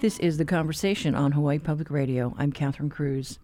This is The Conversation on Hawaii Public Radio. I'm Catherine Cruz.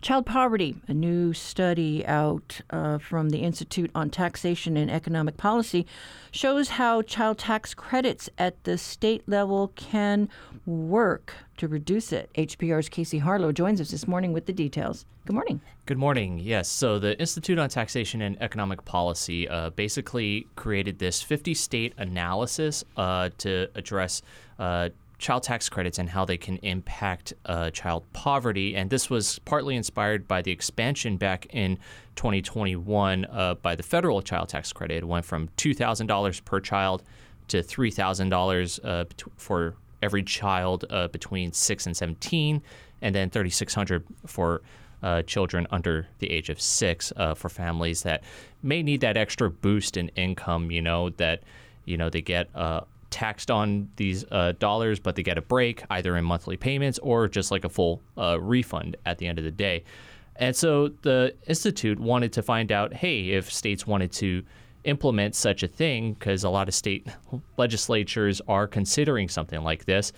Child poverty, a new study out uh, from the Institute on Taxation and Economic Policy, shows how child tax credits at the state level can work to reduce it. HPR's Casey Harlow joins us this morning with the details. Good morning. Good morning. Yes. So the Institute on Taxation and Economic Policy uh, basically created this 50 state analysis uh, to address uh, child tax credits and how they can impact uh, child poverty. And this was partly inspired by the expansion back in 2021 uh, by the federal child tax credit. It went from $2,000 per child to $3,000 uh, for every child uh, between 6 and 17, and then 3,600 for uh, children under the age of six uh, for families that may need that extra boost in income, you know, that, you know, they get uh, taxed on these uh, dollars, but they get a break either in monthly payments or just like a full uh, refund at the end of the day. And so the Institute wanted to find out hey, if states wanted to implement such a thing, because a lot of state legislatures are considering something like this,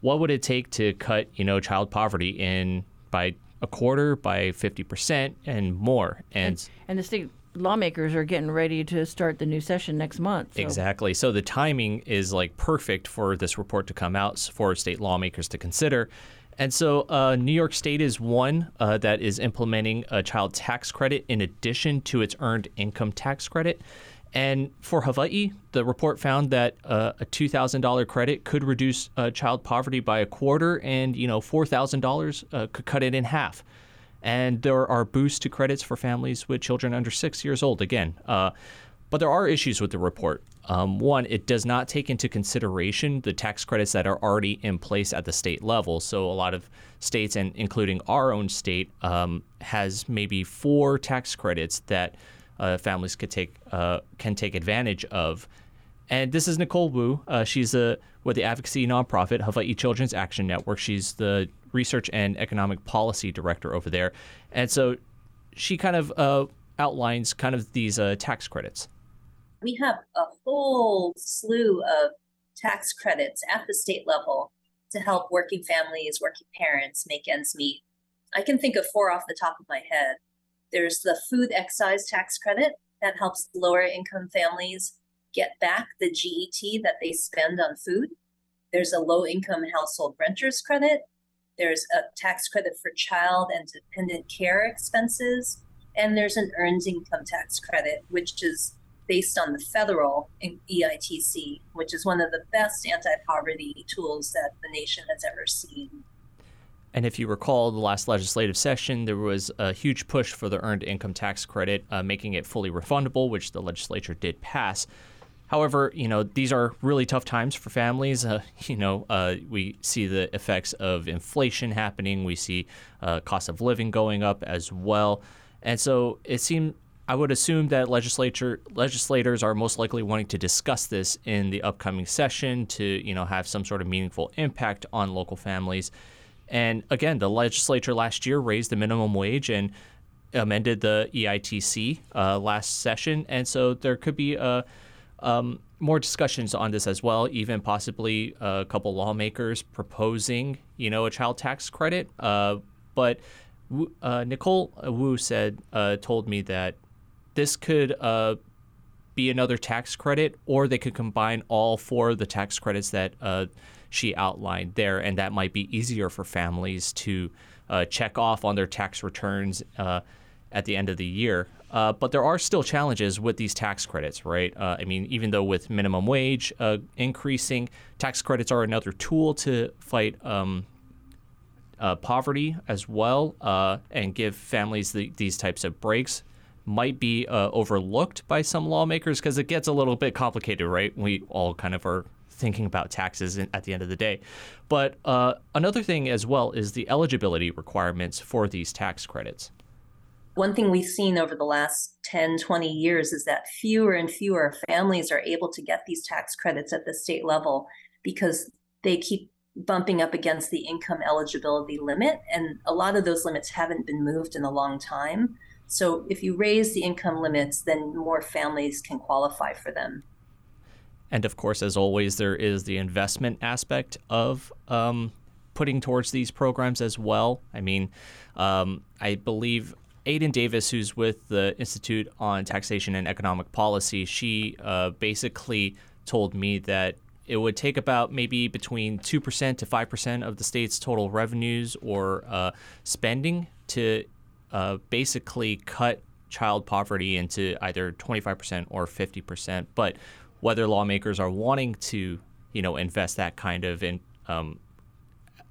what would it take to cut, you know, child poverty in by a quarter, by 50%, and more? And, and, and the state lawmakers are getting ready to start the new session next month. So. Exactly. So the timing is like perfect for this report to come out for state lawmakers to consider. And so uh, New York State is one uh, that is implementing a child tax credit in addition to its earned income tax credit. And for Hawaii, the report found that uh, a two thousand dollar credit could reduce uh, child poverty by a quarter, and you know four thousand uh, dollars could cut it in half. And there are boosts to credits for families with children under six years old, again. Uh, but there are issues with the report. Um, one, it does not take into consideration the tax credits that are already in place at the state level. So a lot of states, and including our own state, um, has maybe four tax credits that uh, families could take uh, can take advantage of. And this is Nicole Woo. Uh, she's a with the advocacy nonprofit Hawaii Children's Action Network. She's the research and economic policy director over there. And so she kind of uh, outlines kind of these uh, tax credits. We have a whole slew of tax credits at the state level to help working families, working parents make ends meet. I can think of four off the top of my head. There's the food excise tax credit that helps lower income families get back the GET that they spend on food. There's a low income household renters credit there's a tax credit for child and dependent care expenses, and there's an earned income tax credit, which is based on the federal EITC, which is one of the best anti poverty tools that the nation has ever seen. And if you recall, the last legislative session, there was a huge push for the earned income tax credit, uh, making it fully refundable, which the legislature did pass. However, you know these are really tough times for families. Uh, you know, uh, we see the effects of inflation happening. We see uh, cost of living going up as well, and so it seems I would assume that legislature legislators are most likely wanting to discuss this in the upcoming session to you know have some sort of meaningful impact on local families. And again, the legislature last year raised the minimum wage and amended the EITC uh, last session, and so there could be a um, more discussions on this as well, even possibly a couple lawmakers proposing, you know, a child tax credit. Uh, but uh, Nicole Woo said, uh, told me that this could uh, be another tax credit, or they could combine all four of the tax credits that uh, she outlined there, and that might be easier for families to uh, check off on their tax returns at the end of the year. Uh, but there are still challenges with these tax credits, right? Uh, I mean, even though with minimum wage uh, increasing, tax credits are another tool to fight um, uh, poverty as well uh, and give families the, these types of breaks. Might be uh, overlooked by some lawmakers because it gets a little bit complicated, right? We all kind of are thinking about taxes at the end of the day. But another thing as well is the eligibility requirements for these tax credits. One thing we've seen over the last 10, 20 years is that fewer and fewer families are able to get these tax credits at the state level because they keep bumping up against the income eligibility limit. And a lot of those limits haven't been moved in a long time. So if you raise the income limits, then more families can qualify for them. And of course, as always, there is the investment aspect of um, putting towards these programs as well. I mean, um, I believe Aidan Davis, who's with the Institute on Taxation and Economic Policy, she uh, basically told me that it would take about maybe between 2% to 5% of the state's total revenues or uh, spending to uh, basically cut child poverty into either 25% or 50%. But whether lawmakers are wanting to, you know, invest that kind of in, um,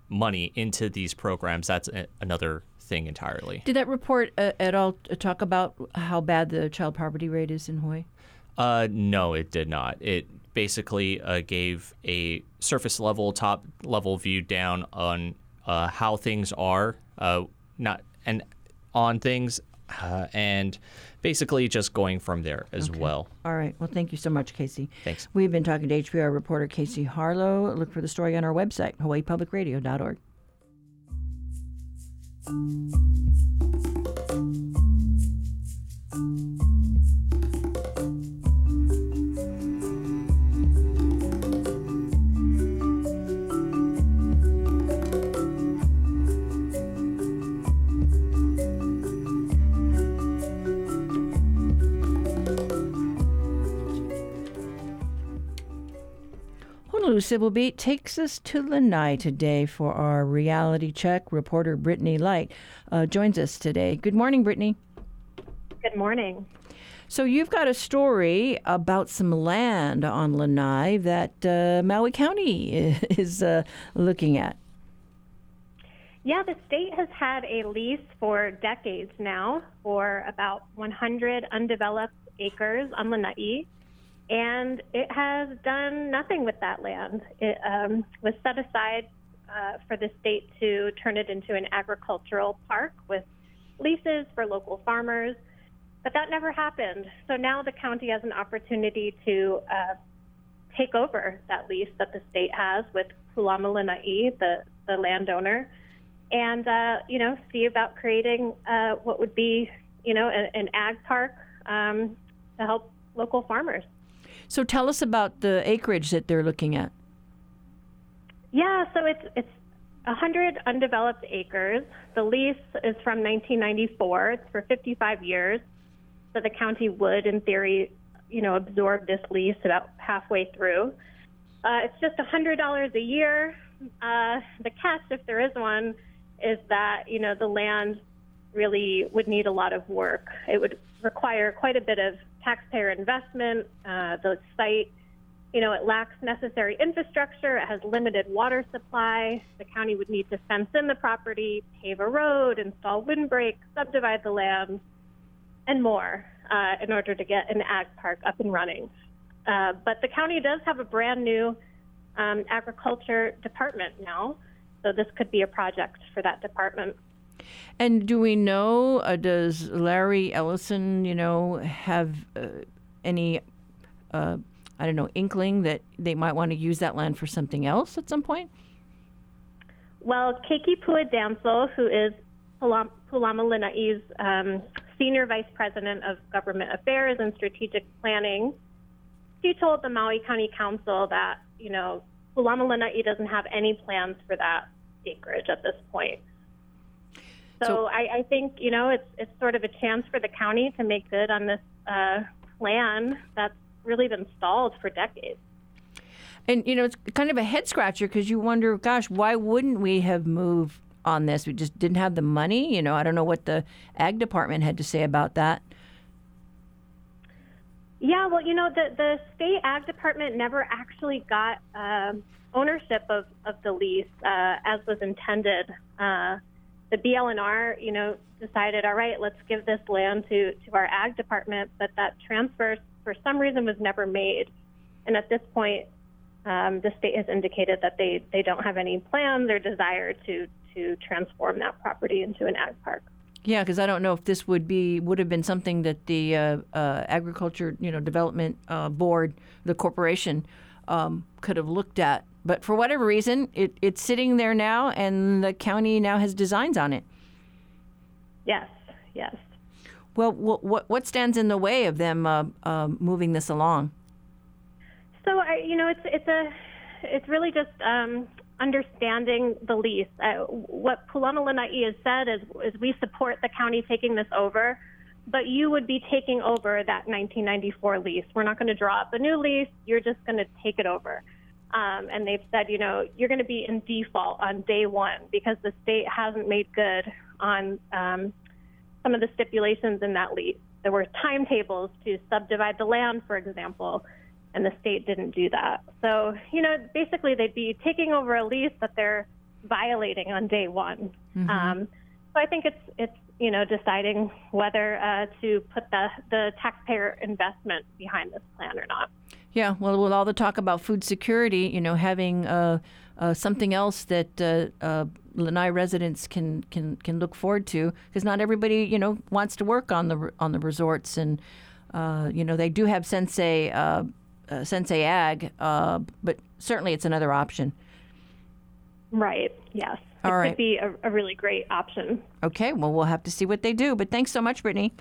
money into these programs, that's a- another thing entirely. Did that report uh, at all talk about how bad the child poverty rate is in Hawaii? Uh, no, it did not. It basically uh, gave a surface level, top level view down on uh, how things are, uh, not and on things, uh, and basically just going from there as well. All right. Well, thank you so much, Casey. Thanks. We've been talking to HPR reporter Casey Harlow. Look for the story on our website, hawaiipublicradio.org. Thank you. Civil Beat takes us to Lanai today for our reality check. Reporter Brittany Lyte uh, joins us today. Good morning, Brittany. Good morning. So you've got a story about some land on Lanai that uh, Maui County is uh, looking at. Yeah, the state has had a lease for decades now for about 100 undeveloped acres on Lanai, and it has done nothing with that land. It um, was set aside uh, for the state to turn it into an agricultural park with leases for local farmers, but that never happened. So now the county has an opportunity to uh, take over that lease that the state has with Pulama Lanai, the, the landowner, and uh, you know see about creating uh, what would be you know an, an ag park um, to help local farmers. So tell us about the acreage that they're looking at. Yeah, so it's it's 100 undeveloped acres. The lease is from 1994. It's for 55 years. So the county would, in theory, you know, absorb this lease about halfway through. Uh, it's just $100 a year. Uh, the catch, if there is one, is that you know the land really would need a lot of work. It would require quite a bit of taxpayer investment. Uh, the site, you know, it lacks necessary infrastructure. It has limited water supply. The county would need to fence in the property, pave a road, install windbreaks, subdivide the land, and more uh, in order to get an ag park up and running. Uh, but the county does have a brand new um, agriculture department now, so this could be a project for that department. And do we know, uh, does Larry Ellison, you know, have uh, any, uh, I don't know, inkling that they might want to use that land for something else at some point? Well, Keiki Pua who is Pulama Lanai's um, Senior Vice President of Government Affairs and Strategic Planning, she told the Maui County Council that, you know, Pulama Lanai doesn't have any plans for that acreage at this point. So, So- I, I think you know it's it's sort of a chance for the county to make good on this uh, plan that's really been stalled for decades. And, you know, it's kind of a head scratcher because you wonder, gosh, why wouldn't we have moved on this? We just didn't have the money. You know, I don't know what the ag department had to say about that. Yeah, well, you know, the the state ag department never actually got um ownership of of the lease uh, as was intended. Uh, the BLNR, you know, decided, all right, let's give this land to to our ag department, but that transfer for some reason was never made. And at this point, um, the state has indicated that they they don't have any plans or desire to to transform that property into an ag park. Yeah, because I don't know if this would be would have been something that the uh, uh, agriculture, you know, development uh, board, the corporation, um, could have looked at. But for whatever reason, it, it's sitting there now, and the county now has designs on it. Yes, yes. Well, what what stands in the way of them uh, uh, moving this along? So I, you know, it's it's a, it's really just um, understanding the lease. Uh, what Pulama Lanai has said is, is we support the county taking this over, but you would be taking over that 1994 lease. We're not going to draw up a new lease. You're just going to take it over. Um, and they've said, you know, you're going to be in default on day one because the state hasn't made good on um, some of the stipulations in that lease. There were timetables to subdivide the land, for example, and the state didn't do that. So, you know, basically they'd be taking over a lease that they're violating on day one. Mm-hmm. Um, so I think it's it's you know deciding whether uh, to put the the taxpayer investment behind this plan or not. Yeah, well, with all the talk about food security, you know, having uh, uh, something else that uh, uh Lanai residents can can can look forward to, because not everybody, you know, wants to work on the on the resorts, and uh, you know, they do have Sensei uh, Sensei Ag, but certainly it's another option. Right. Yes. All it right. could be a, a really great option. Okay. Well, we'll have to see what they do. But thanks so much, Brittany.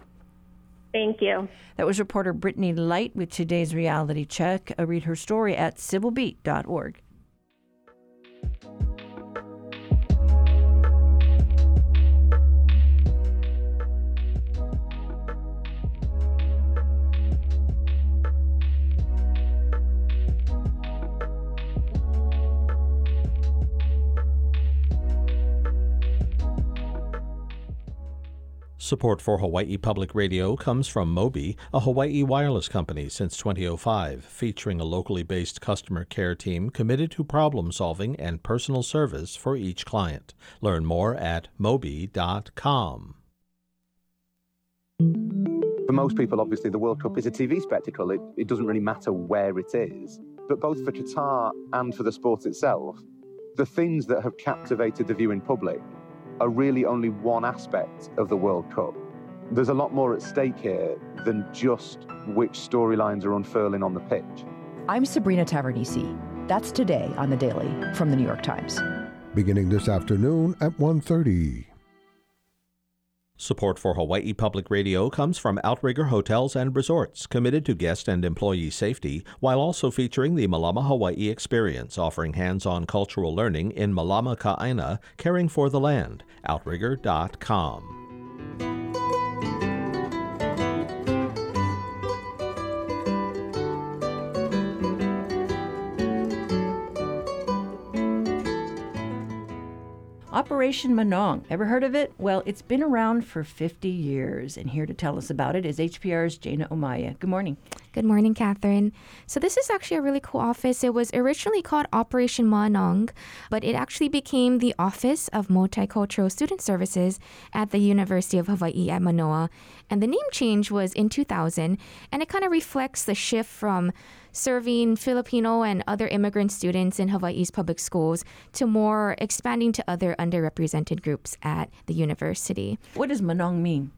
Thank you. That was reporter Brittany Lyte with today's reality check. Uh, read her story at civilbeat.org. Support for Hawaii Public Radio comes from Mobi, a Hawaii wireless company since 2005, featuring a locally based customer care team committed to problem solving and personal service for each client. Learn more at mobi.com. For most people, obviously, the World Cup is a TV spectacle. It, it doesn't really matter where it is. But both for Qatar and for the sport itself, the things that have captivated the viewing public are really only one aspect of the World Cup. There's a lot more at stake here than just which storylines are unfurling on the pitch. I'm Sabrina Tavernise. That's today on the Daily from the New York Times. Beginning this afternoon at 1:30. Support for Hawaii Public Radio comes from Outrigger Hotels and Resorts, committed to guest and employee safety, while also featuring the Malama Hawaii Experience, offering hands on cultural learning in Malama Ka'aina, caring for the land. Outrigger.com. Operation Manong. Ever heard of it? Well, it's been around for 50 years, and here to tell us about it is HPR's Jayna Omaye. Good morning. Good morning, Catherine. So, this is actually a really cool office. It was originally called Operation Manong, but it actually became the Office of Multicultural Student Services at the University of Hawaii at Manoa. And the name change was in 2000, and it kind of reflects the shift from serving Filipino and other immigrant students in Hawaii's public schools to more expanding to other underrepresented groups at the university. What does Manong mean?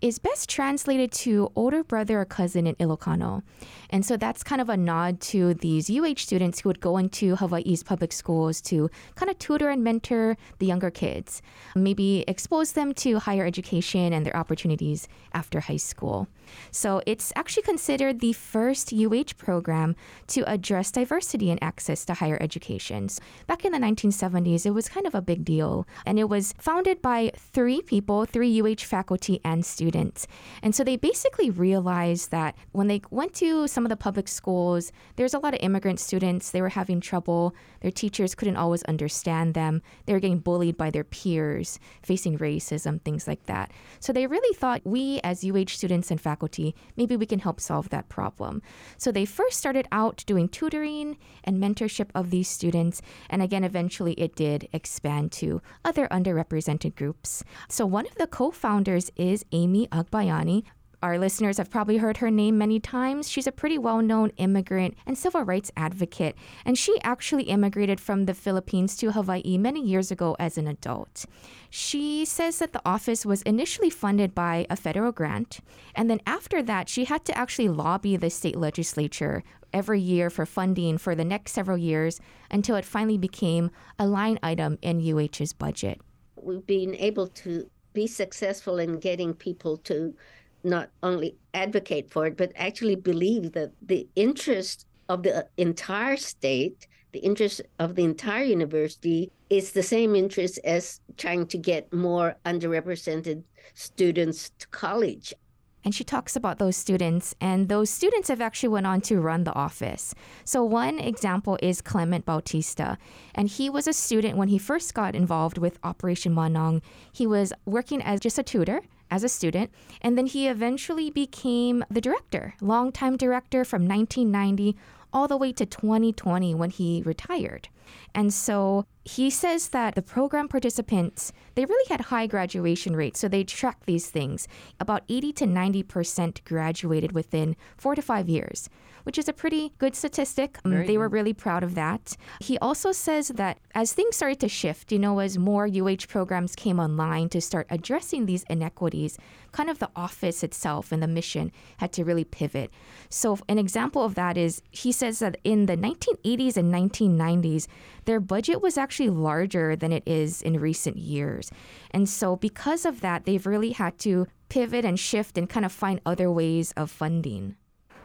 Is best translated to older brother or cousin in Ilocano. And so that's kind of a nod to these UH students who would go into Hawaii's public schools to kind of tutor and mentor the younger kids, maybe expose them to higher education and their opportunities after high school. So it's actually considered the first UH program to address diversity and access to higher education. Back in the 1970s, it was kind of a big deal. And it was founded by three people, three UH faculty and students. And so they basically realized that when they went to some of the public schools, there's a lot of immigrant students. They were having trouble. Their teachers couldn't always understand them. They were getting bullied by their peers, facing racism, things like that. So they really thought we, as UH students and faculty, faculty, maybe we can help solve that problem. So they first started out doing tutoring and mentorship of these students, and again, eventually it did expand to other underrepresented groups. So one of the co founders is Amy Agbayani, our listeners have probably heard her name many times. She's a pretty well known immigrant and civil rights advocate, and she actually immigrated from the Philippines to Hawaii many years ago as an adult. She says that the office was initially funded by a federal grant, and then after that, she had to actually lobby the state legislature every year for funding for the next several years until it finally became a line item in UH's budget. We've been able to be successful in getting people to not only advocate for it, but actually believe that the interest of the uh, entire state the interest of the entire university is the same interest as trying to get more underrepresented students to college and she talks about those students and those students have actually went on to run the office. So one example is clement bautista and he was a student when he first got involved with operation manong. He was working as just a tutor as a student and then he eventually became the director longtime director from 1990 all the way to 2020 when he retired. And so he says that the program participants they really had high graduation rates so they track these things. About 80 to 90% graduated within 4 to 5 years which is a pretty good statistic. Um, they good. were really proud of that. He also says that as things started to shift, you know, as more UH programs came online to start addressing these inequities, kind of the office itself and the mission had to really pivot. So, an example of that is he says that in the 1980s and 1990s, their budget was actually larger than it is in recent years. And so, because of that, they've really had to pivot and shift and kind of find other ways of funding.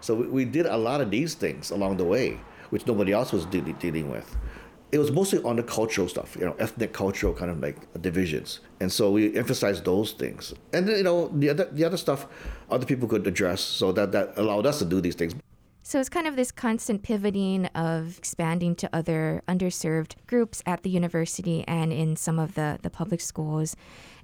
So we, we did a lot of these things along the way, which nobody else was de- dealing with. It was mostly on the cultural stuff, you know, ethnic, cultural kind of like divisions, and so we emphasized those things. And then you know, the other the other stuff, other people could address, so that that allowed us to do these things. So it's kind of this constant pivoting of expanding to other underserved groups at the university and in some of the, the public schools.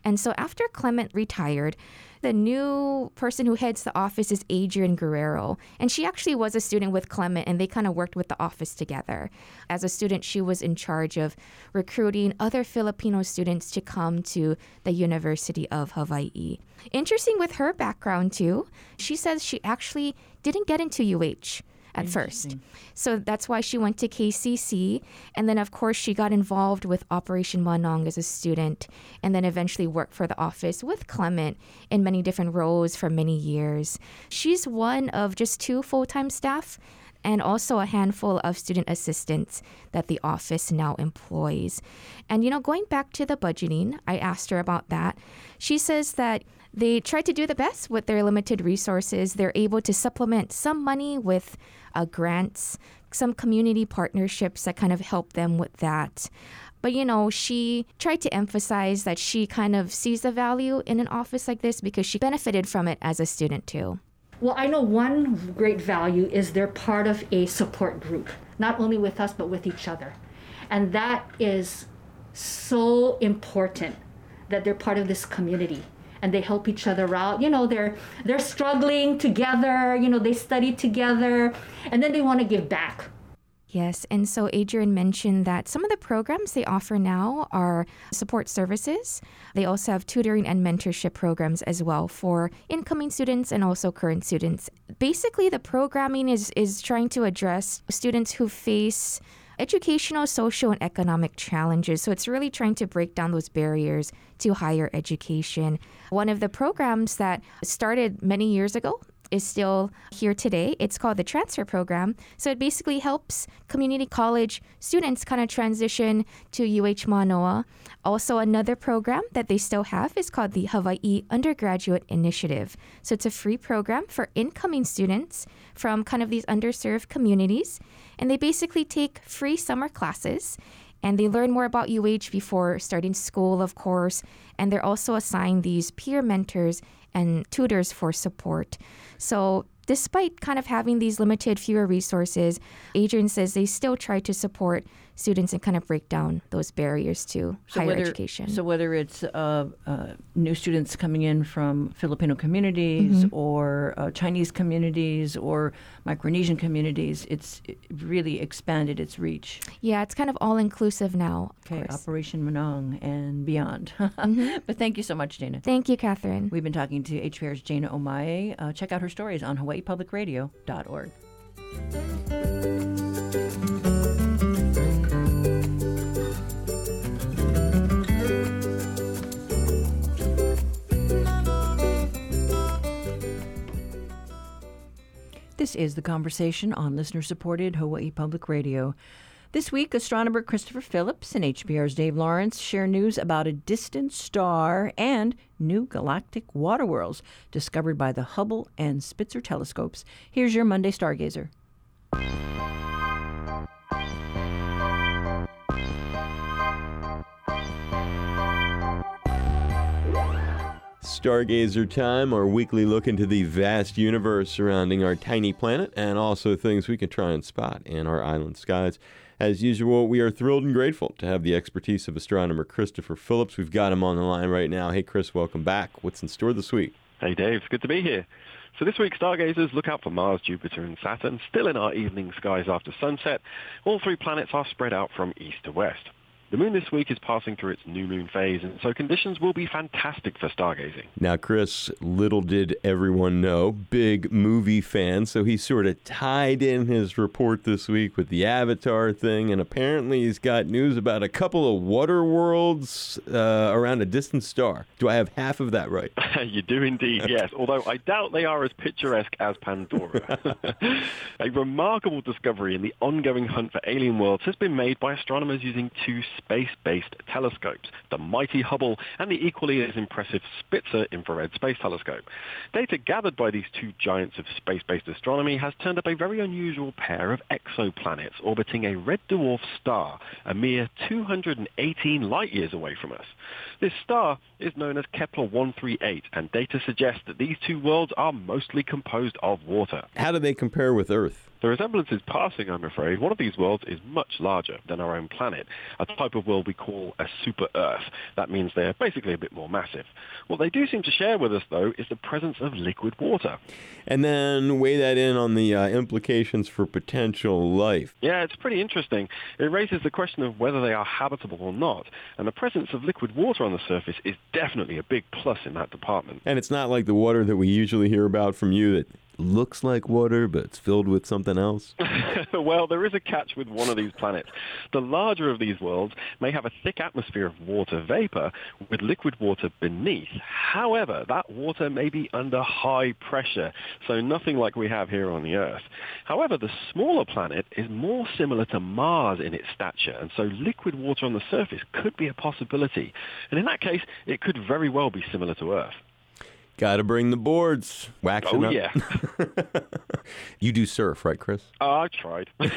And so after Clement retired, the new person who heads the office is Adrian Guerrero. And she actually was a student with Clement, and they kind of worked with the office together. As a student, she was in charge of recruiting other Filipino students to come to the University of Hawaii. Interesting with her background, too, she says she actually didn't get into UH at first. So that's why she went to KCC. And then, of course, she got involved with Operation Manong as a student and then eventually worked for the office with Clement in many different roles for many years. She's one of just two full time staff and also a handful of student assistants that the office now employs. And, you know, going back to the budgeting, I asked her about that. She says that they try to do the best with their limited resources. They're able to supplement some money with uh, grants, some community partnerships that kind of help them with that. But you know, she tried to emphasize that she kind of sees the value in an office like this because she benefited from it as a student too. Well, I know one great value is they're part of a support group, not only with us, but with each other. And that is so important that they're part of this community and they help each other out. You know, they're they're struggling together, you know, they study together and then they want to give back. Yes, and so Adrian mentioned that some of the programs they offer now are support services. They also have tutoring and mentorship programs as well for incoming students and also current students. Basically, the programming is is trying to address students who face educational, social, and economic challenges. So it's really trying to break down those barriers to higher education. One of the programs that started many years ago is still here today. It's called the Transfer Program. So it basically helps community college students kind of transition to UH Manoa. Also, another program that they still have is called the Hawaii Undergraduate Initiative. So it's a free program for incoming students from kind of these underserved communities. And they basically take free summer classes and they learn more about UH before starting school, of course. And they're also assigned these peer mentors and tutors for support. So despite kind of having these limited, fewer resources, Adrian says they still try to support students and kind of break down those barriers to so higher whether, education. So whether it's uh, uh, new students coming in from Filipino communities mm-hmm. or uh, Chinese communities or Micronesian communities, it's really expanded its reach. Yeah, it's kind of all inclusive now. Okay, Operation Manong and beyond. mm-hmm. But thank you so much, Jana. Thank you, Catherine. We've been talking to HPR's Jayna Omaye. Uh, check out her stories on HawaiiPublicRadio.org. This is the conversation on listener supported Hawaii Public Radio. This week, astronomer Christopher Phillips and HPR's Dave Lawrence share news about a distant star and new galactic water worlds discovered by the Hubble and Spitzer telescopes. Here's your Monday Stargazer. Stargazer Time, our weekly look into the vast universe surrounding our tiny planet and also things we can try and spot in our island skies. As usual, we are thrilled and grateful to have the expertise of astronomer Christopher Phillips. We've got him on the line right now. Hey, Chris, welcome back. What's in store this week? Hey, Dave. It's good to be here. So this week, stargazers look out for Mars, Jupiter, and Saturn, still in our evening skies after sunset. All three planets are spread out from east to west. The moon this week is passing through its new moon phase, and so conditions will be fantastic for stargazing. Now, Chris, little did everyone know, big movie fan, so he sort of tied in his report this week with the Avatar thing, and apparently he's got news about a couple of water worlds uh, around a distant star. Do I have half of that right? you do indeed, yes, although I doubt they are as picturesque as Pandora. a remarkable discovery in the ongoing hunt for alien worlds has been made by astronomers using two space-based telescopes, the mighty Hubble and the equally as impressive Spitzer Infrared Space Telescope. Data gathered by these two giants of space-based astronomy has turned up a very unusual pair of exoplanets orbiting a red dwarf star, a mere 218 light-years away from us. This star is known as Kepler-138, and data suggests that these two worlds are mostly composed of water. How do they compare with Earth? The resemblance is passing, I'm afraid. One of these worlds is much larger than our own planet, a type of world we call a super-Earth. That means they're basically a bit more massive. What they do seem to share with us, though, is the presence of liquid water. And then weigh that in on the uh, implications for potential life. Yeah, it's pretty interesting. It raises the question of whether they are habitable or not, and the presence of liquid water on the surface is definitely a big plus in that department. And it's not like the water that we usually hear about from you that looks like water, but it's filled with something else? well, there is a catch with one of these planets. The larger of these worlds may have a thick atmosphere of water vapor with liquid water beneath. However, that water may be under high pressure, so nothing like we have here on the Earth. However, the smaller planet is more similar to Mars in its stature, and so liquid water on the surface could be a possibility. And in that case, it could very well be similar to Earth. Got to bring the boards. Waxing oh, up. yeah. you do surf, right, Chris? Uh, I tried. well,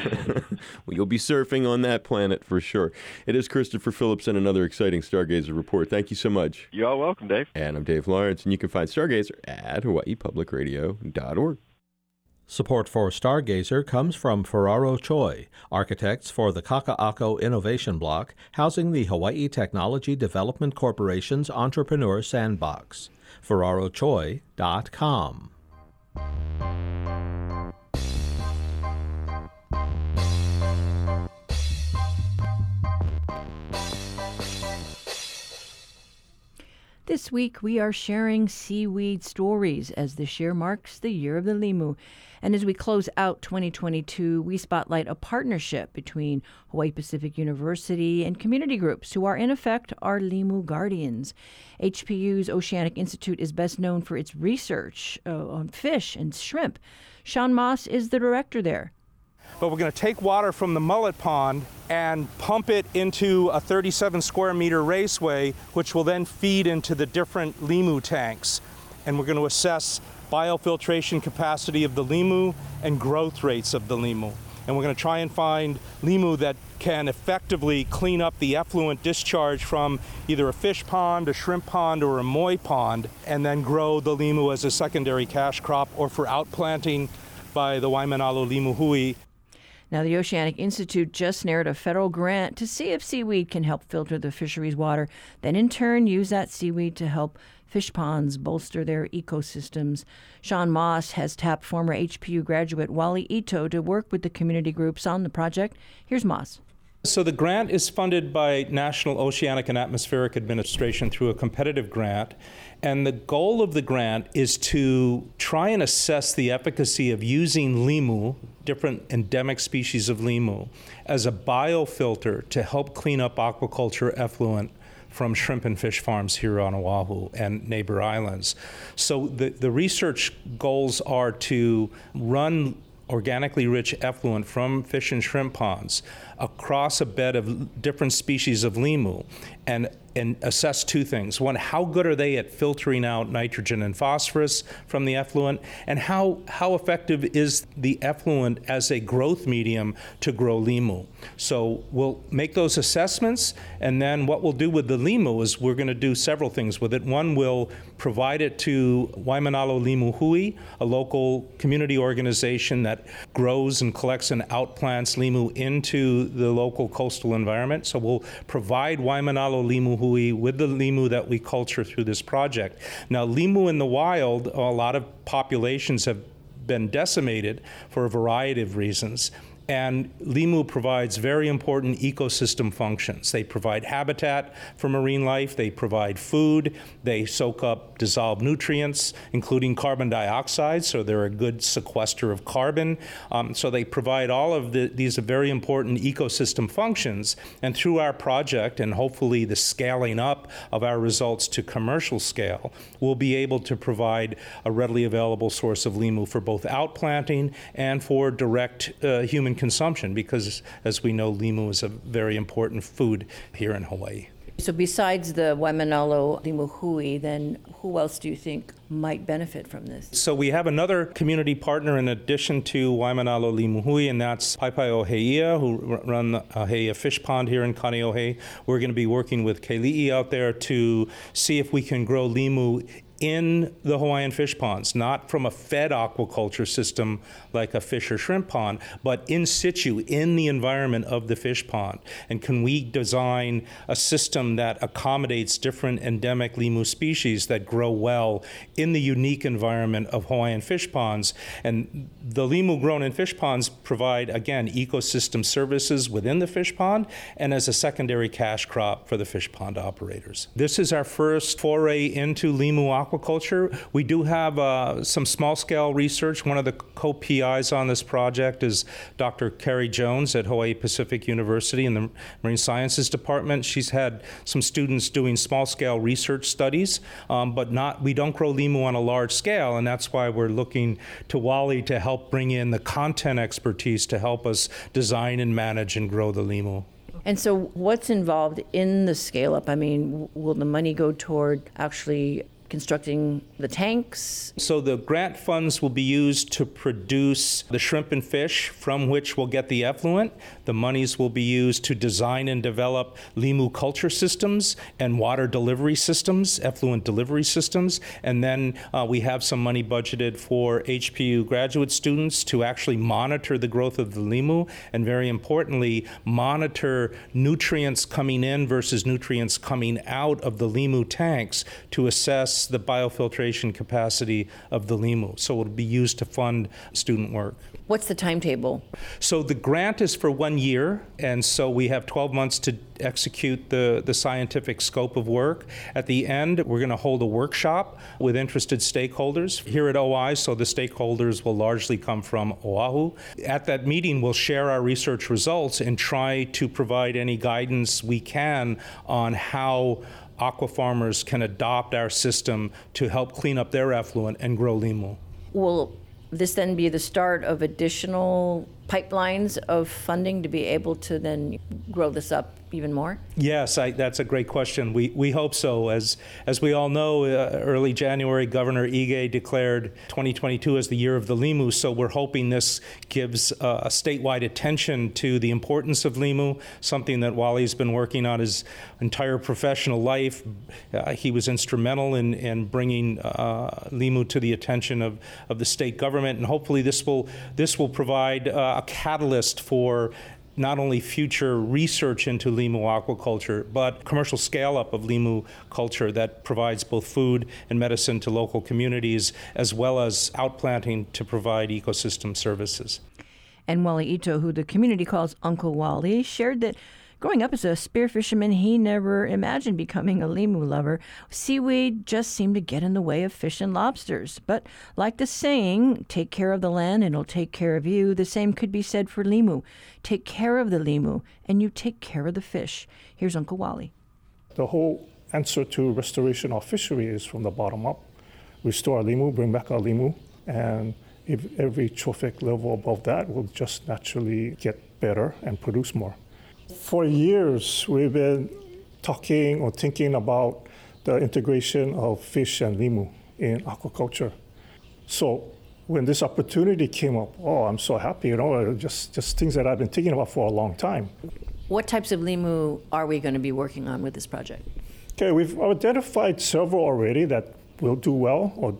you'll be surfing on that planet for sure. It is Christopher Phillips and another exciting Stargazer report. Thank you so much. You're welcome, Dave. And I'm Dave Lawrence, and you can find Stargazer at hawaiipublicradio.org. Support for Stargazer comes from Ferraro Choi, architects for the Kaka'ako Innovation Block, housing the Hawaii Technology Development Corporation's Entrepreneur Sandbox. FerraroChoi.com. This week we are sharing seaweed stories as this year marks the year of the limu. And as we close out 2022, we spotlight a partnership between Hawaii Pacific University and community groups who are in effect our limu guardians. HPU's Oceanic Institute is best known for its research uh, on fish and shrimp. Sean Moss is the director there but we're going to take water from the mullet pond and pump it into a 37 square meter raceway, which will then feed into the different limu tanks. And we're going to assess biofiltration capacity of the limu and growth rates of the limu. And we're going to try and find limu that can effectively clean up the effluent discharge from either a fish pond, a shrimp pond, or a moi pond, and then grow the limu as a secondary cash crop or for outplanting by the Waimanalo Limu Hui now, the Oceanic Institute just narrowed a federal grant to see if seaweed can help filter the fisheries water, then in turn use that seaweed to help fish ponds bolster their ecosystems. Sean Moss has tapped former HPU graduate Wally Ito to work with the community groups on the project. Here's Moss. So the grant is funded by National Oceanic and Atmospheric Administration through a competitive grant. And the goal of the grant is to try and assess the efficacy of using limu, different endemic species of limu, as a biofilter to help clean up aquaculture effluent from shrimp and fish farms here on Oahu and neighbor islands. So the, the research goals are to run organically rich effluent from fish and shrimp ponds across a bed of different species of limu and and assess two things. One, how good are they at filtering out nitrogen and phosphorus from the effluent? And how, how effective is the effluent as a growth medium to grow limu? So we'll make those assessments, and then what we'll do with the limu is we're going to do several things with it. One, we'll provide it to Waimanalo Limu Hui, a local community organization that grows and collects and outplants limu into the local coastal environment. So we'll provide Waimanalo Limu Hui with the limu that we culture through this project. Now, limu in the wild, a lot of populations have been decimated for a variety of reasons. And Limu provides very important ecosystem functions. They provide habitat for marine life, they provide food, they soak up dissolved nutrients, including carbon dioxide, so they're a good sequester of carbon. Um, so they provide all of the, these very important ecosystem functions. And through our project, and hopefully the scaling up of our results to commercial scale, we'll be able to provide a readily available source of Limu for both outplanting and for direct uh, human consumption because, as we know, limu is a very important food here in Hawaii. So, besides the Waimanalo Limu Hui, then who else do you think might benefit from this? So, we have another community partner in addition to Waimanalo Limu Hui, and that's Paepae o He'eia, who run the Oheia Fish Pond here in Kaneohe. We're going to be working with Keli'i out there to see if we can grow limu in the Hawaiian fish ponds, not from a fed aquaculture system like a fish or shrimp pond, but in situ, in the environment of the fish pond? And can we design a system that accommodates different endemic limu species that grow well in the unique environment of Hawaiian fish ponds? And the limu grown in fish ponds provide, again, ecosystem services within the fish pond and as a secondary cash crop for the fish pond operators. This is our first foray into limu aquaculture. We do have uh, some small scale research. One of the co PIs on this project is Dr. Carrie Jones at Hawaii Pacific University in the Marine Sciences Department. She's had some students doing small scale research studies, um, but not we don't grow limu on a large scale, and that's why we're looking to Wally to help bring in the content expertise to help us design and manage and grow the limu. And so, what's involved in the scale up? I mean, will the money go toward actually constructing the tanks? So the grant funds will be used to produce the shrimp and fish from which we'll get the effluent. The monies will be used to design and develop limu culture systems and water delivery systems, effluent delivery systems. And then uh, we have some money budgeted for HPU graduate students to actually monitor the growth of the limu and very importantly, monitor nutrients coming in versus nutrients coming out of the limu tanks to assess the biofiltration capacity of the limu. So it'll be used to fund student work. What's the timetable? So the grant is for one year, and so we have 12 months to execute the, the scientific scope of work. At the end, we're going to hold a workshop with interested stakeholders here at OI, so the stakeholders will largely come from Oahu. At that meeting, we'll share our research results and try to provide any guidance we can on how aqua farmers can adopt our system to help clean up their effluent and grow limu. Will this then be the start of additional pipelines of funding to be able to then grow this up even more? Yes, I, that's a great question. We, we hope so. As, as we all know, uh, early January, Governor Ige declared 2022 as the year of the limu, so we're hoping this gives uh, a statewide attention to the importance of limu, something that Wally's been working on his entire professional life. Uh, he was instrumental in, in bringing uh, limu to the attention of, of the state government, and hopefully this will, this will provide uh, a catalyst for not only future research into limu aquaculture, but commercial scale up of limu culture that provides both food and medicine to local communities, as well as outplanting to provide ecosystem services. And Wally Ito, who the community calls Uncle Wally, shared that Growing up as a spear fisherman, he never imagined becoming a limu lover. Seaweed just seemed to get in the way of fish and lobsters. But like the saying, take care of the land and it'll take care of you, the same could be said for limu. Take care of the limu and you take care of the fish. Here's Uncle Wally. The whole answer to restoration of fishery is from the bottom up. Restore our limu, bring back our limu, and if every trophic level above that will just naturally get better and produce more. For years, we've been talking or thinking about the integration of fish and limu in aquaculture. So when this opportunity came up, oh, I'm so happy, you know, uh, just, just things that I've been thinking about for a long time. What types of limu are we going to be working on with this project? Okay, we've identified several already that will do well or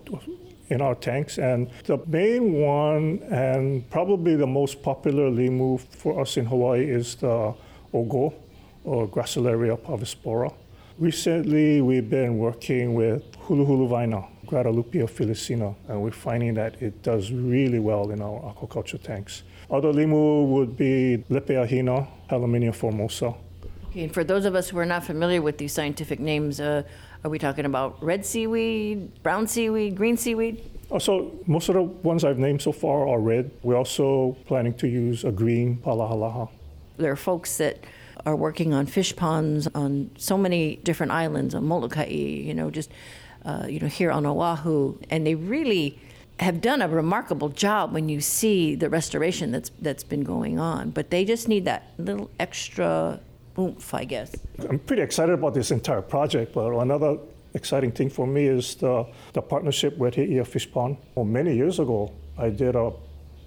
in our tanks. And the main one, and probably the most popular limu for us in Hawaii, is the ogo, or Gracilaria parvispora. Recently, we've been working with Hulu Hulu Vaina, Grateloupia filicina, and we're finding that it does really well in our aquaculture tanks. Other limu would be Lepeahina, Halymenia formosa. Okay, and for those of us who are not familiar with these scientific names, uh, are we talking about red seaweed, brown seaweed, green seaweed? Oh, so most of the ones I've named so far are red. We're also planning to use a green palahalaha. There are folks that are working on fish ponds on so many different islands, on Molokai, you know, just uh, you know here on Oahu, and they really have done a remarkable job when you see the restoration that's that's been going on. But they just need that little extra oomph, I guess. I'm pretty excited about this entire project, but another exciting thing for me is the, the partnership with He'eia Fish Pond. Well, many years ago, I did a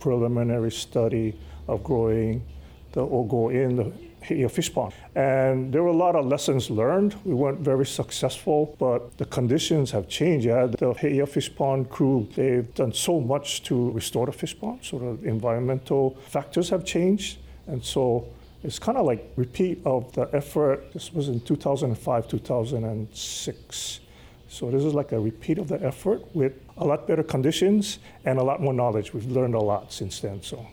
preliminary study of growing the ogo in the Fish Pond. And there were a lot of lessons learned. We weren't very successful, but the conditions have changed. Yeah, the He'eia Fish Pond crew, they've done so much to restore the fish pond. So the environmental factors have changed. And so it's kind of like repeat of the effort. This was in 2005, 2006. So this is like a repeat of the effort with a lot better conditions and a lot more knowledge. We've learned a lot since then. So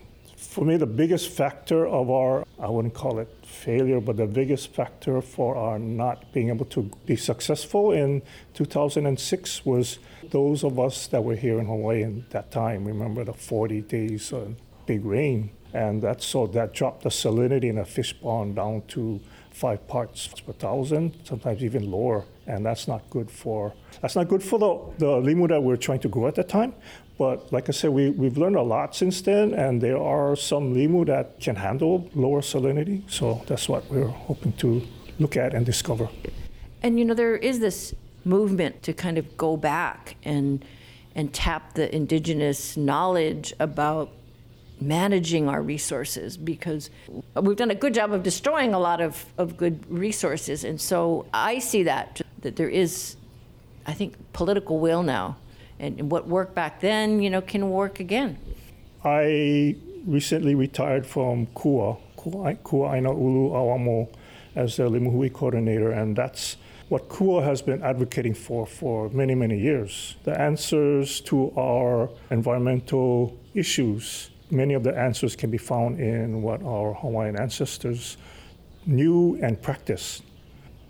for me, the biggest factor of our, I wouldn't call it failure, but the biggest factor for our not being able to be successful in 2006 was those of us that were here in Hawaii at that time. Remember the 40 days of big rain. And that, so that dropped the salinity in a fish pond down to five parts per thousand, sometimes even lower. And that's not good for, that's not good for the, the limu that we're trying to grow at that time. But like I said, we, we've learned a lot since then, and there are some limu that can handle lower salinity. So that's what we're hoping to look at and discover. And you know, there is this movement to kind of go back and and tap the indigenous knowledge about managing our resources because we've done a good job of destroying a lot of, of good resources. And so I see that, that there is, I think, political will now. And what worked back then, you know, can work again. I recently retired from KUA, Kua'aina Ulu Auamo, as the Limuhui coordinator, and that's what KUA has been advocating for for many, many years. The answers to our environmental issues many of the answers can be found in what our Hawaiian ancestors knew and practiced.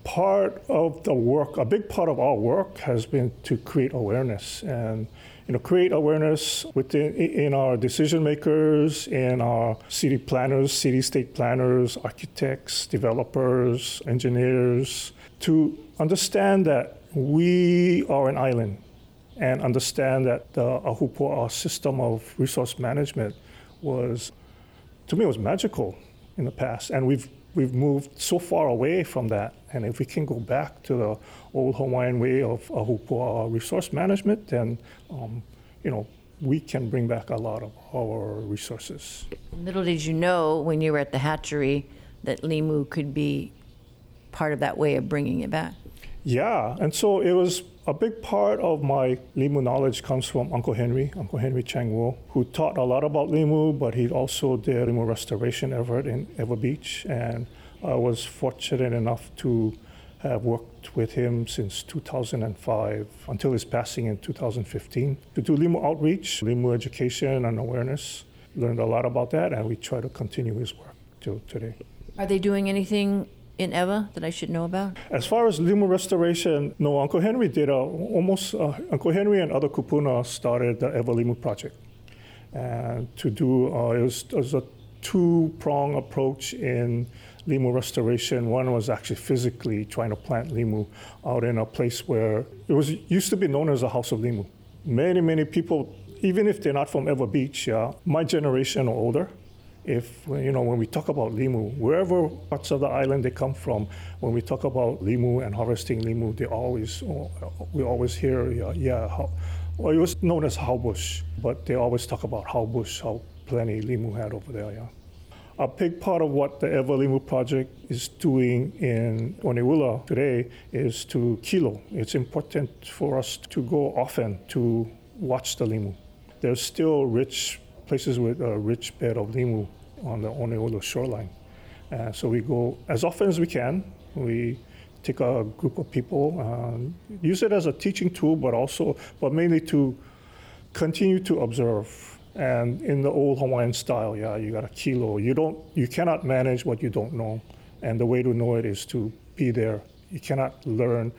Part of the work, a big part of our work, has been to create awareness and you know, create awareness within in our decision makers, in our city planners, city state planners, architects, developers, engineers, to understand that we are an island and understand that the Ahupua'a system of resource management was, to me, was magical in the past. And we've, we've moved so far away from that. And if we can go back to the old Hawaiian way of ahupua resource management, then, um, you know, we can bring back a lot of our resources. Little did you know when you were at the hatchery that limu could be part of that way of bringing it back. Yeah, and so it was a big part of my limu knowledge comes from Uncle Henry, Uncle Henry Chang Wo, who taught a lot about limu, but he also did limu restoration effort in Ewa Beach, and I was fortunate enough to have worked with him since 2005 until his passing in 2015 to do limu outreach, limu education and awareness. Learned a lot about that, and we try to continue his work till today. Are they doing anything in Ewa that I should know about? As far as limu restoration, no. Uncle Henry did a, almost. Uh, Uncle Henry and other kupuna started the Ewa Limu project, and to do uh, it, was, it was a two-prong approach in limu restoration. One was actually physically trying to plant limu out in a place where it was used to be known as a house of limu. Many, many people even if they're not from Ewa Beach, my generation or older, if you know when we talk about limu, wherever parts of the island they come from, when we talk about limu and harvesting limu, they always we always hear yeah, yeah how, well it was known as haubush, but they always talk about haubush, how plenty limu had over there. Yeah. A big part of what the Ewa Limu project is doing in Oneula today is to kilo. It's important for us to go often to watch the limu. There's still rich places with a rich bed of limu on the Oneula shoreline. Uh, so we go as often as we can. We take a group of people, uh, use it as a teaching tool, but also, but mainly to continue to observe and in the old Hawaiian style, yeah, you got a kilo. You don't, you cannot manage what you don't know, and the way to know it is to be there. You cannot learn.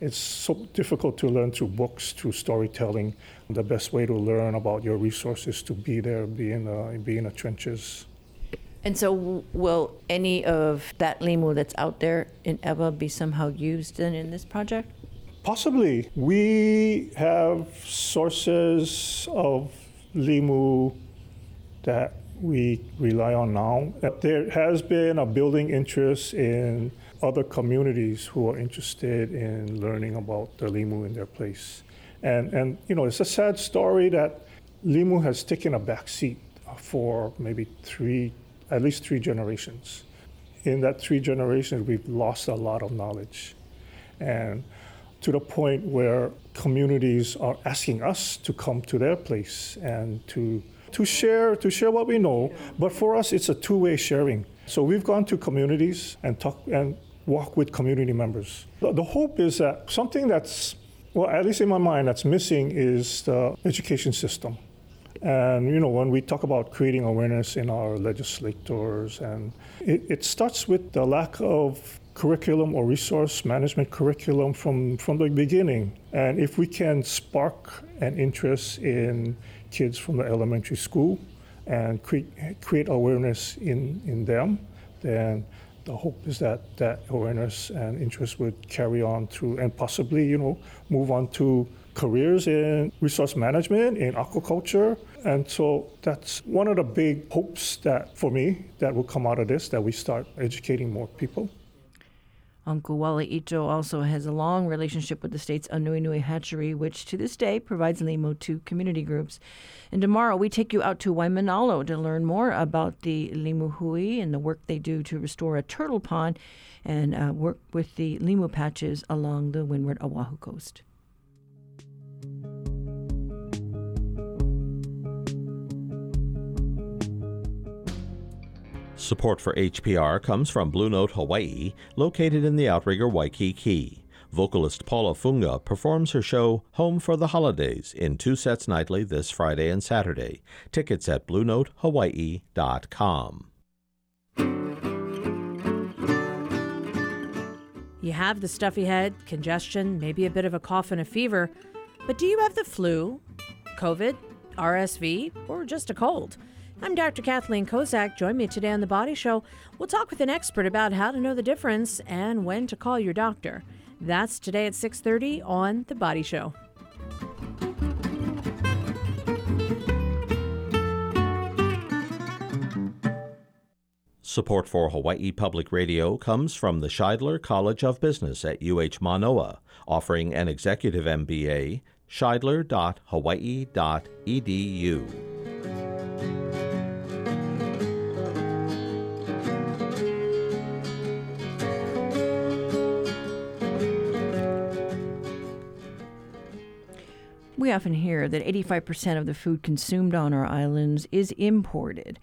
It's so difficult to learn through books, through storytelling. The best way to learn about your resources to be there, be in the, be in the trenches. And so, will any of that limu that's out there in Ewa be somehow used in, in this project? Possibly. We have sources of limu that we rely on now. There has been a building interest in other communities who are interested in learning about the limu in their place. And, and you know, it's a sad story that limu has taken a back seat for maybe three, at least three generations. In that three generations, we've lost a lot of knowledge. And to the point where communities are asking us to come to their place and to to share to share what we know. But for us, it's a two-way sharing. So we've gone to communities and talk and walk with community members. The, the hope is that something that's well, at least in my mind, that's missing is the education system. And you know, when we talk about creating awareness in our legislators, and it, it starts with the lack of curriculum or resource management curriculum from, from the beginning. And if we can spark an interest in kids from the elementary school and create, create awareness in, in them, then the hope is that that awareness and interest would carry on through and possibly, you know, move on to careers in resource management, in aquaculture. And so that's one of the big hopes that, for me, that will come out of this, that we start educating more people. Uncle Wale Ito also has a long relationship with the state's Anuenue Hatchery, which to this day provides limu to community groups. And tomorrow we take you out to Waimanalo to learn more about the limu hui and the work they do to restore a turtle pond and uh, work with the limu patches along the windward Oahu coast. Support for HPR comes from Blue Note Hawaii, located in the outrigger Waikiki. Vocalist Paula Fuga performs her show Home for the Holidays in two sets nightly this Friday and Saturday. Tickets at BlueNoteHawaii.com. You have the stuffy head, congestion, maybe a bit of a cough and a fever, but do you have the flu, COVID, RSV, or just a cold? I'm Dr. Kathleen Kozak. Join me today on The Body Show. We'll talk with an expert about how to know the difference and when to call your doctor. That's today at 6:30 on The Body Show. Support for Hawaii Public Radio comes from the Shidler College of Business at UH Manoa, offering an executive MBA, shidler.hawaii.edu. We often hear that 85% of the food consumed on our islands is imported.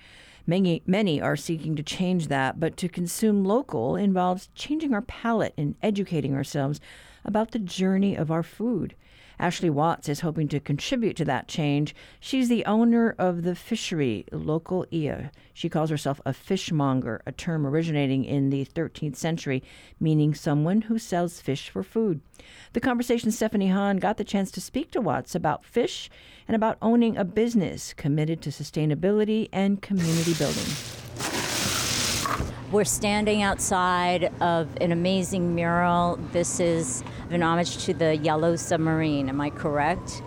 Many, many are seeking to change that, but to consume local involves changing our palate and educating ourselves about the journey of our food. Ashley Watts is hoping to contribute to that change. She's the owner of the fishery, Local Ia. She calls herself a fishmonger, a term originating in the 13th century, meaning someone who sells fish for food. The conversation Stephanie Hahn got the chance to speak to Watts about fish and about owning a business committed to sustainability and community building. We're standing outside of an amazing mural. This is an homage to the Yellow Submarine, am I correct?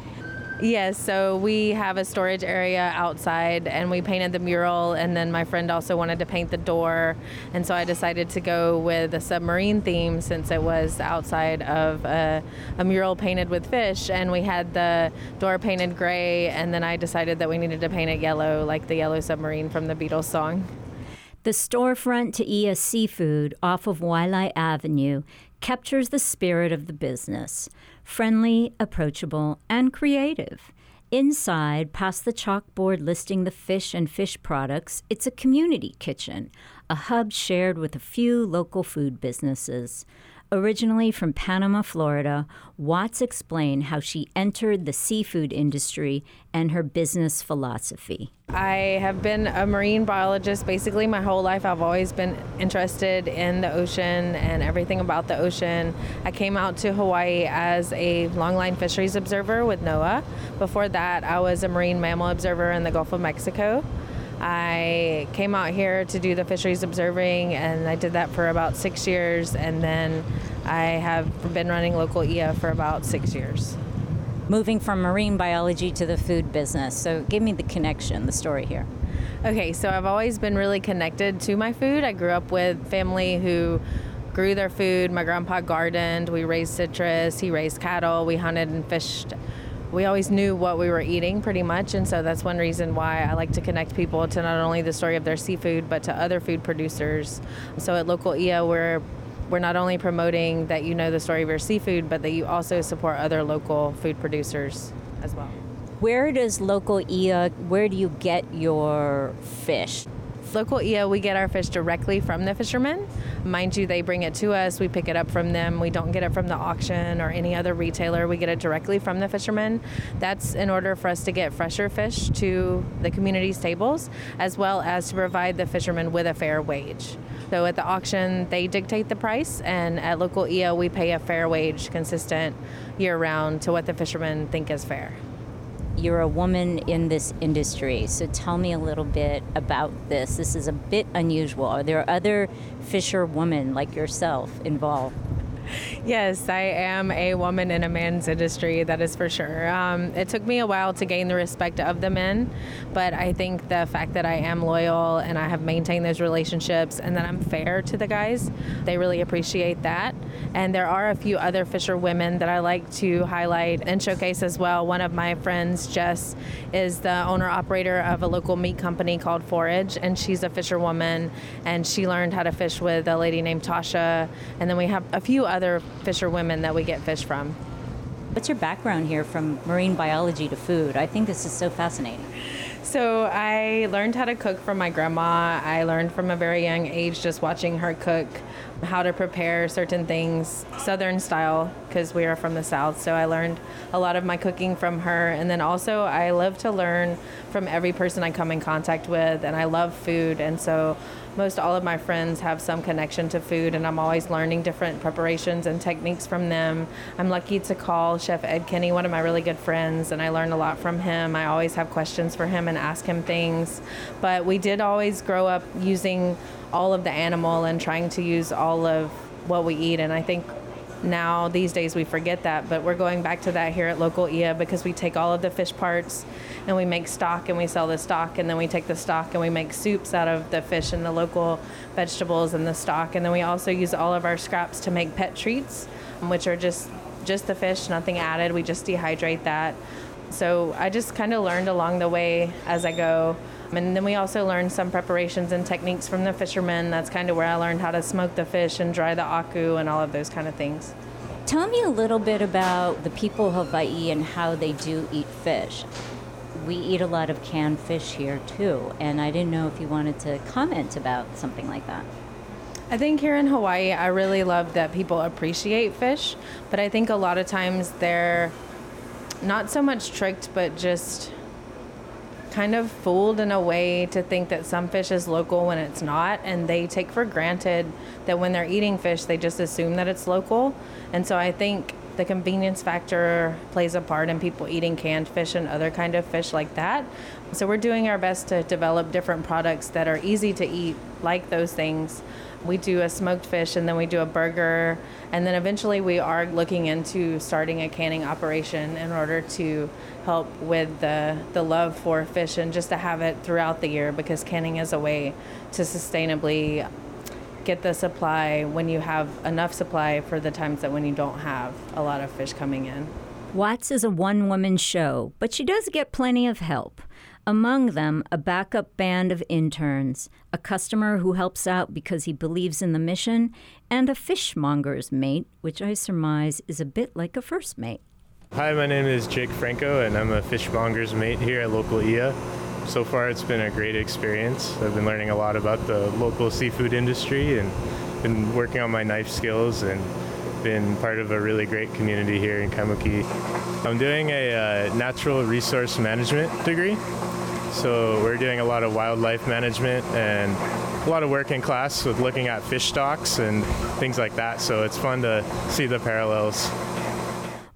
Yes, so we have a storage area outside and we painted the mural and then my friend also wanted to paint the door and so I decided to go with a submarine theme since it was outside of a, a mural painted with fish and we had the door painted gray and then I decided that we needed to paint it yellow like the yellow submarine from the Beatles song. The storefront to Ia Seafood off of Waialae Avenue captures the spirit of the business friendly, approachable, and creative. Inside, past the chalkboard listing the fish and fish products, it's a community kitchen, a hub shared with a few local food businesses. Originally from Panama, Florida, Watts explained how she entered the seafood industry and her business philosophy. I have been a marine biologist basically my whole life. I've always been interested in the ocean and everything about the ocean. I came out to Hawaii as a longline fisheries observer with NOAA. Before that, I was a marine mammal observer in the Gulf of Mexico. I came out here to do the fisheries observing, and I did that for about six years, and then I have been running local IA for about six years. Moving from marine biology to the food business. So, give me the connection, the story here. Okay, so I've always been really connected to my food. I grew up with family who grew their food. My grandpa gardened. We raised citrus. He raised cattle. We hunted and fished we always knew what we were eating pretty much and so that's one reason why i like to connect people to not only the story of their seafood but to other food producers. So at local ia we're we're not only promoting that you know the story of your seafood but that you also support other local food producers as well. Where does local ia where do you get your fish local IA, we get our fish directly from the fishermen. Mind you, they bring it to us, we pick it up from them. We don't get it from the auction or any other retailer, we get it directly from the fishermen. That's in order for us to get fresher fish to the community's tables, as well as to provide the fishermen with a fair wage. So at the auction, they dictate the price, and at local IA, we pay a fair wage consistent year round to what the fishermen think is fair you're a woman in this industry, so tell me a little bit about this. This is a bit unusual. Are there other fisher women like yourself involved? Yes, I am a woman in a man's industry, that is for sure. Um, it took me a while to gain the respect of the men, but I think the fact that I am loyal and I have maintained those relationships and that I'm fair to the guys, they really appreciate that. And there are a few other fisher women that I like to highlight and showcase as well. One of my friends, Jess, is the owner operator of a local meat company called Forage, and she's a fisherwoman, and she learned how to fish with a lady named Tasha. And then we have a few other other fisher women that we get fish from. What's your background here from marine biology to food? I think this is so fascinating. So I learned how to cook from my grandma. I learned from a very young age just watching her cook how to prepare certain things southern style because we are from the south so i learned a lot of my cooking from her and then also i love to learn from every person i come in contact with and i love food and so most all of my friends have some connection to food, and I'm always learning different preparations and techniques from them. I'm lucky to call Chef Ed Kenny, one of my really good friends, and I learn a lot from him. I always have questions for him and ask him things. But we did always grow up using all of the animal and trying to use all of what we eat, and I think now these days we forget that but we're going back to that here at local ia because we take all of the fish parts and we make stock and we sell the stock and then we take the stock and we make soups out of the fish and the local vegetables and the stock. And then we also use all of our scraps to make pet treats which are just just the fish nothing added. We just dehydrate that. So i just kind of learned along the way as i go and then we also learned some preparations and techniques from the fishermen. That's kind of where i learned how to smoke the fish and dry the aku and all of those kind of things. Tell me a little bit about the people of Hawaii and how they do eat fish. We eat a lot of canned fish here too, and I didn't know if you wanted to comment about something like that. I think here in Hawaii, I really love that people appreciate fish, but I think a lot of times they're not so much tricked, but just kind of fooled in a way to think that some fish is local when it's not and they take for granted that when they're eating fish they just assume that it's local and so i think the convenience factor plays a part in people eating canned fish and other kind of fish like that. So we're doing our best to develop different products that are easy to eat, like those things. We do a smoked fish and then we do a burger. And then eventually we are looking into starting a canning operation in order to help with the, the love for fish and just to have it throughout the year because canning is a way to sustainably get the supply when you have enough supply for the times that when you don't have a lot of fish coming in. Watts is a one woman show, but she does get plenty of help. Among them, a backup band of interns, a customer who helps out because he believes in the mission, and a fishmonger's mate, which I surmise is a bit like a first mate. Hi, my name is Jake Franco, and I'm a fishmonger's mate here at local IA. So far, it's been a great experience. I've been learning a lot about the local seafood industry and been working on my knife skills and been part of a really great community here in Kaimuki. I'm doing a uh, natural resource management degree. So we're doing a lot of wildlife management and a lot of work in class with looking at fish stocks and things like that. So it's fun to see the parallels.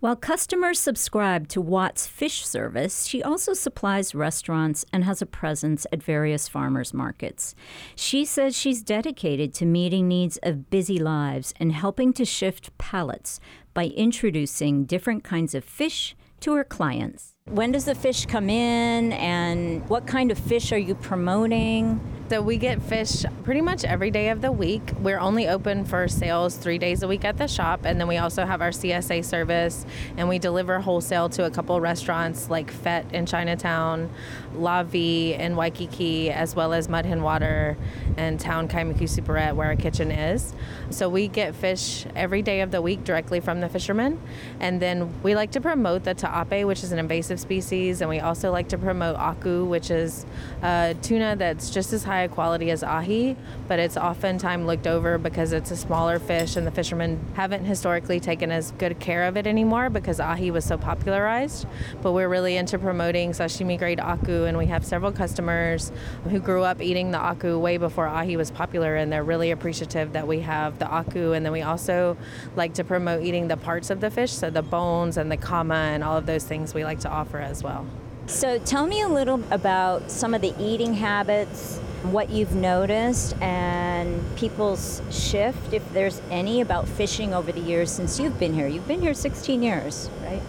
While customers subscribe to Watt's fish service, she also supplies restaurants and has a presence at various farmers markets. She says she's dedicated to meeting needs of busy lives and helping to shift palates by introducing different kinds of fish to her clients. When does the fish come in and what kind of fish are you promoting? So we get fish pretty much every day of the week. We're only open for sales three days a week at the shop, and then we also have our CSA service, and we deliver wholesale to a couple restaurants like Fete in Chinatown, La Vie in Waikiki, as well as Mud Hen Water and Town Kaimuki Superette, where our kitchen is. So we get fish every day of the week directly from the fishermen, and then we like to promote the ta'ape, which is an invasive species, and we also like to promote aku, which is a tuna that's just as high quality as ahi, but it's oftentimes looked over because it's a smaller fish, and the fishermen haven't historically taken as good care of it anymore because ahi was so popularized. But we're really into promoting sashimi grade aku, and we have several customers who grew up eating the aku way before ahi was popular, and they're really appreciative that we have the aku. And then we also like to promote eating the parts of the fish, so the bones and the kama and all of those things we like to offer as well. So tell me a little about some of the eating habits, what you've noticed, and people's shift, if there's any, about fishing over the years since you've been here. You've been here 16 years, right?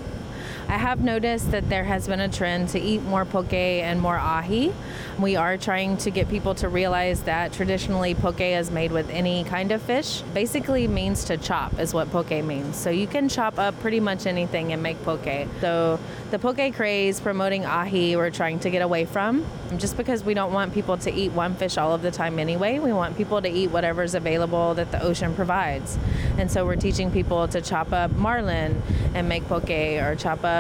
I have noticed that there has been a trend to eat more poke and more ahi. We are trying to get people to realize that traditionally poke is made with any kind of fish. Basically means to chop is what poke means. So you can chop up pretty much anything and make poke. So the poke craze promoting ahi we're trying to get away from just because we don't want people to eat one fish all of the time anyway. We want people to eat whatever's available that the ocean provides. And so we're teaching people to chop up marlin and make poke or chop up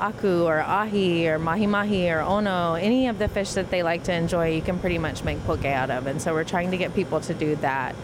aku or ahi or mahi mahi or ono, any of the fish that they like to enjoy, you can pretty much make poke out of. And so we're trying to get people to do that.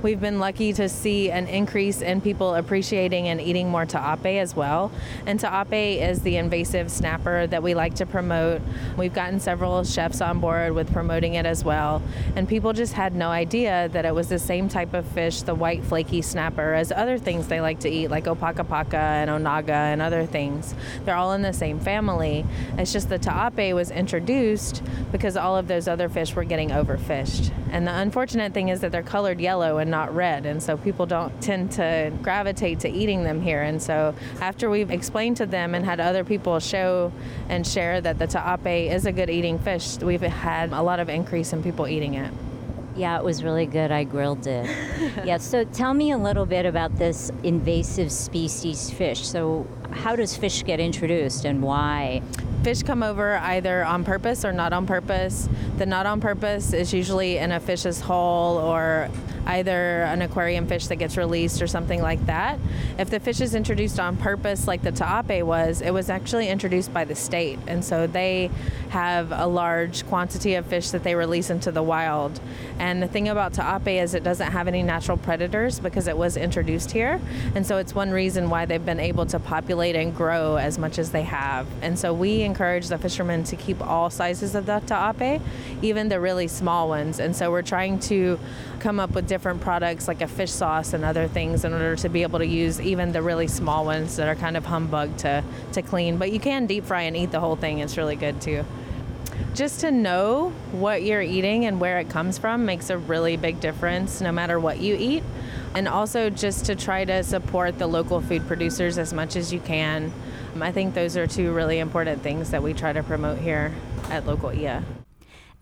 We've been lucky to see an increase in people appreciating and eating more ta'ape as well. And ta'ape is the invasive snapper that we like to promote. We've gotten several chefs on board with promoting it as well. And people just had no idea that it was the same type of fish, the white flaky snapper, as other things they like to eat, like opakapaka and onaga and other things. They're all in the same family. It's just the ta'ape was introduced because all of those other fish were getting overfished. And the unfortunate thing is that they're colored yellow and not red, and so people don't tend to gravitate to eating them here. And so after we've explained to them and had other people show and share that the ta'ape is a good eating fish, we've had a lot of increase in people eating it. Yeah, it was really good. I grilled it. yeah, so tell me a little bit about this invasive species fish. So, how does fish get introduced and why? Fish come over either on purpose or not on purpose. The not on purpose is usually in a fish's hull or either an aquarium fish that gets released or something like that. If the fish is introduced on purpose, like the ta'ape was, it was actually introduced by the state. And so they have a large quantity of fish that they release into the wild. And the thing about ta'ape is it doesn't have any natural predators because it was introduced here. And so it's one reason why they've been able to populate and grow as much as they have. And so we encourage the fishermen to keep all sizes of the ta'ape, even the really small ones. And so we're trying to come up with different products like a fish sauce and other things in order to be able to use even the really small ones that are kind of humbug to, to clean. But you can deep fry and eat the whole thing. It's really good too just to know what you're eating and where it comes from makes a really big difference no matter what you eat. And also just to try to support the local food producers as much as you can. Um, I think those are two really important things that we try to promote here at Local IA.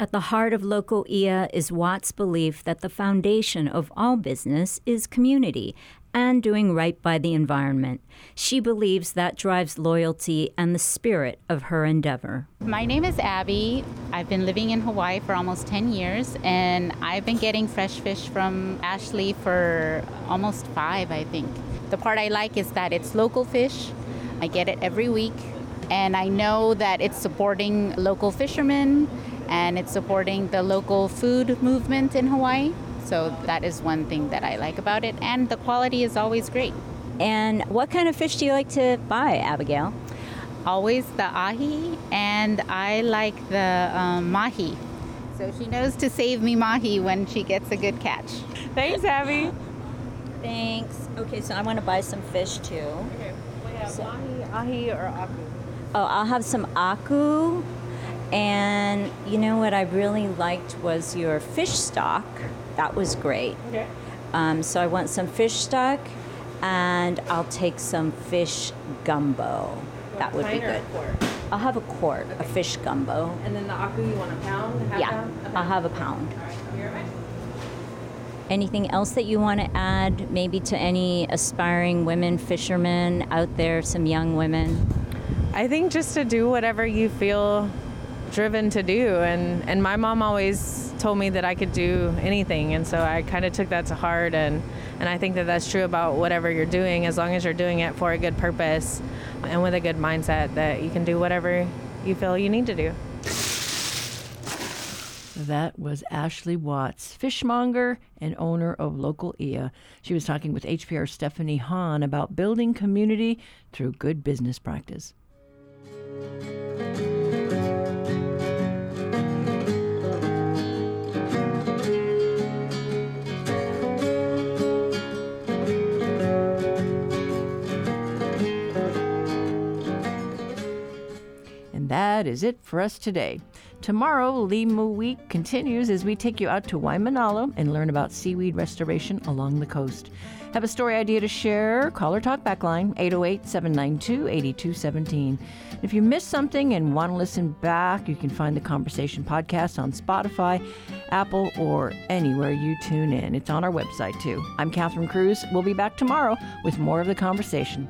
At the heart of local IA is Watt's belief that the foundation of all business is community and doing right by the environment. She believes that drives loyalty and the spirit of her endeavor. My name is Abby. I've been living in Hawaii for almost 10 years, and I've been getting fresh fish from Ashley for almost five, I think. The part I like is that it's local fish. I get it every week, and I know that it's supporting local fishermen and it's supporting the local food movement in Hawaii. So that is one thing that I like about it. And the quality is always great. And what kind of fish do you like to buy, Abigail? Always the ahi, and I like the um, mahi. So she knows to save me mahi when she gets a good catch. Thanks, Abby. Thanks. Okay, so I want to buy some fish too. Okay, so, ahi, or aku. Oh, I'll have some aku. And you know what I really liked was your fish stock. That was great. Okay. Um, so I want some fish stock, and I'll take some fish gumbo. That would be good. I'll have a quart of fish gumbo. And then the aku, you want a pound? A yeah, pound? Okay. I'll have a pound. Anything else that you want to add, maybe to any aspiring women fishermen out there, some young women? I think just to do whatever you feel driven to do and and my mom always told me that I could do anything and so I kind of took that to heart and and I think that that's true about whatever you're doing as long as you're doing it for a good purpose and with a good mindset that you can do whatever you feel you need to do. That was Ashley Watts, fishmonger and owner of Local IA. She was talking with HPR Stephanie Hahn about building community through good business practice. And that is it for us today. Tomorrow, Limu Week continues as we take you out to Waimanalo and learn about seaweed restoration along the coast. Have a story idea to share? Call or talk back line 808 792 8217. If you missed something and want to listen back, you can find the Conversation podcast on Spotify, Apple, or anywhere you tune in. It's on our website too. I'm Catherine Cruz. We'll be back tomorrow with more of the conversation.